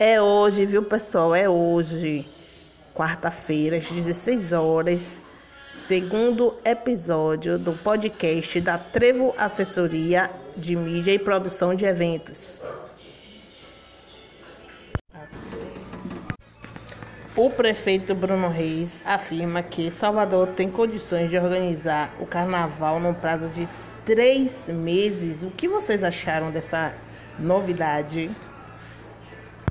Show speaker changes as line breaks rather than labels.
É hoje, viu, pessoal? É hoje, quarta-feira, às 16 horas, segundo episódio do podcast da Trevo Assessoria de Mídia e Produção de Eventos. O prefeito Bruno Reis afirma que Salvador tem condições de organizar o carnaval num prazo de três meses. O que vocês acharam dessa novidade?